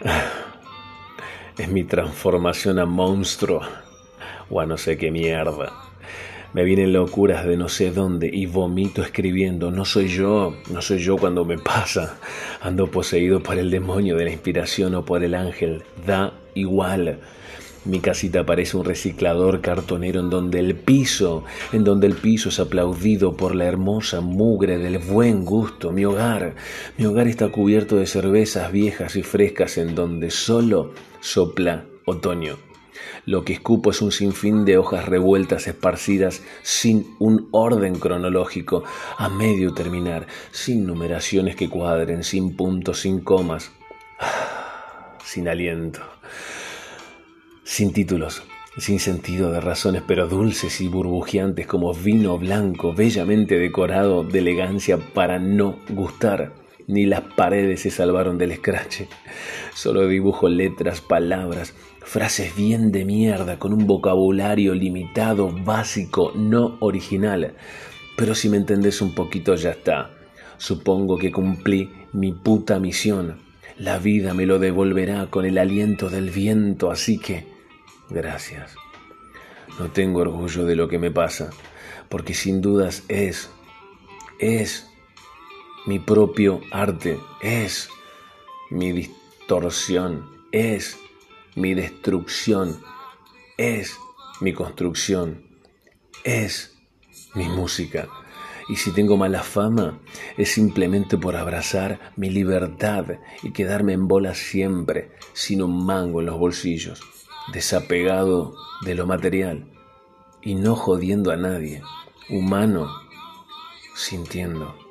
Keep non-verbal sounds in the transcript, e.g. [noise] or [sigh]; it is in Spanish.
[sighs] Es mi transformación a monstruo o a no sé qué mierda. Me vienen locuras de no sé dónde y vomito escribiendo. No soy yo, no soy yo cuando me pasa. Ando poseído por el demonio de la inspiración o por el ángel. Da igual. Mi casita parece un reciclador cartonero en donde el piso, en donde el piso es aplaudido por la hermosa mugre del buen gusto. Mi hogar, mi hogar está cubierto de cervezas viejas y frescas en donde solo sopla otoño. Lo que escupo es un sinfín de hojas revueltas esparcidas sin un orden cronológico, a medio terminar, sin numeraciones que cuadren, sin puntos, sin comas, [sighs] sin aliento sin títulos, sin sentido de razones, pero dulces y burbujeantes como vino blanco, bellamente decorado de elegancia para no gustar. Ni las paredes se salvaron del escrache. Solo dibujo letras, palabras, frases bien de mierda, con un vocabulario limitado, básico, no original. Pero si me entendés un poquito ya está. Supongo que cumplí mi puta misión. La vida me lo devolverá con el aliento del viento, así que Gracias. No tengo orgullo de lo que me pasa, porque sin dudas es, es mi propio arte, es mi distorsión, es mi destrucción, es mi construcción, es mi música. Y si tengo mala fama, es simplemente por abrazar mi libertad y quedarme en bola siempre, sin un mango en los bolsillos desapegado de lo material y no jodiendo a nadie, humano, sintiendo.